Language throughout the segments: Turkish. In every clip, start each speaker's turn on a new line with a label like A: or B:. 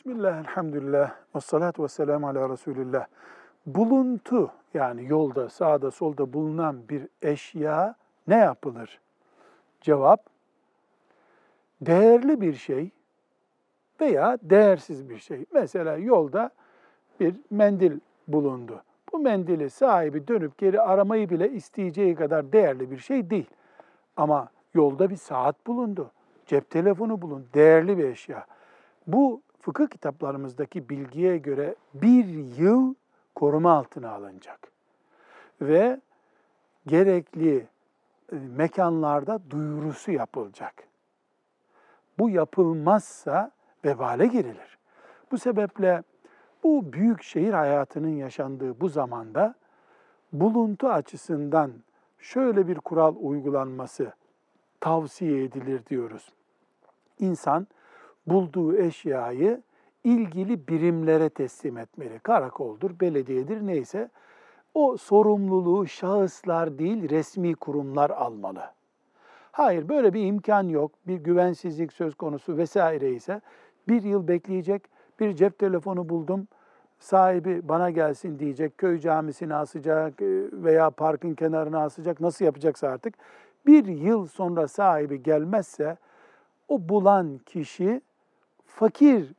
A: Bismillah, elhamdülillah, ve salatu ve selamu ala Resulillah. Buluntu yani yolda, sağda, solda bulunan bir eşya ne yapılır? Cevap, değerli bir şey veya değersiz bir şey. Mesela yolda bir mendil bulundu. Bu mendili sahibi dönüp geri aramayı bile isteyeceği kadar değerli bir şey değil. Ama yolda bir saat bulundu, cep telefonu bulundu, değerli bir eşya. Bu fıkıh kitaplarımızdaki bilgiye göre bir yıl koruma altına alınacak. Ve gerekli e, mekanlarda duyurusu yapılacak. Bu yapılmazsa vebale girilir. Bu sebeple bu büyük şehir hayatının yaşandığı bu zamanda buluntu açısından şöyle bir kural uygulanması tavsiye edilir diyoruz. İnsan bulduğu eşyayı ilgili birimlere teslim etmeli. Karakoldur, belediyedir neyse. O sorumluluğu şahıslar değil resmi kurumlar almalı. Hayır böyle bir imkan yok, bir güvensizlik söz konusu vesaire ise bir yıl bekleyecek, bir cep telefonu buldum, sahibi bana gelsin diyecek, köy camisine asacak veya parkın kenarına asacak, nasıl yapacaksa artık. Bir yıl sonra sahibi gelmezse o bulan kişi fakir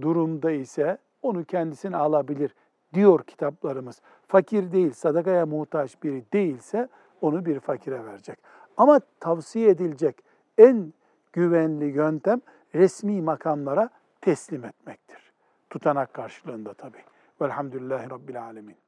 A: durumda ise onu kendisine alabilir diyor kitaplarımız. Fakir değil, sadakaya muhtaç biri değilse onu bir fakire verecek. Ama tavsiye edilecek en güvenli yöntem resmi makamlara teslim etmektir. Tutanak karşılığında tabii. Velhamdülillahi Rabbil Alemin.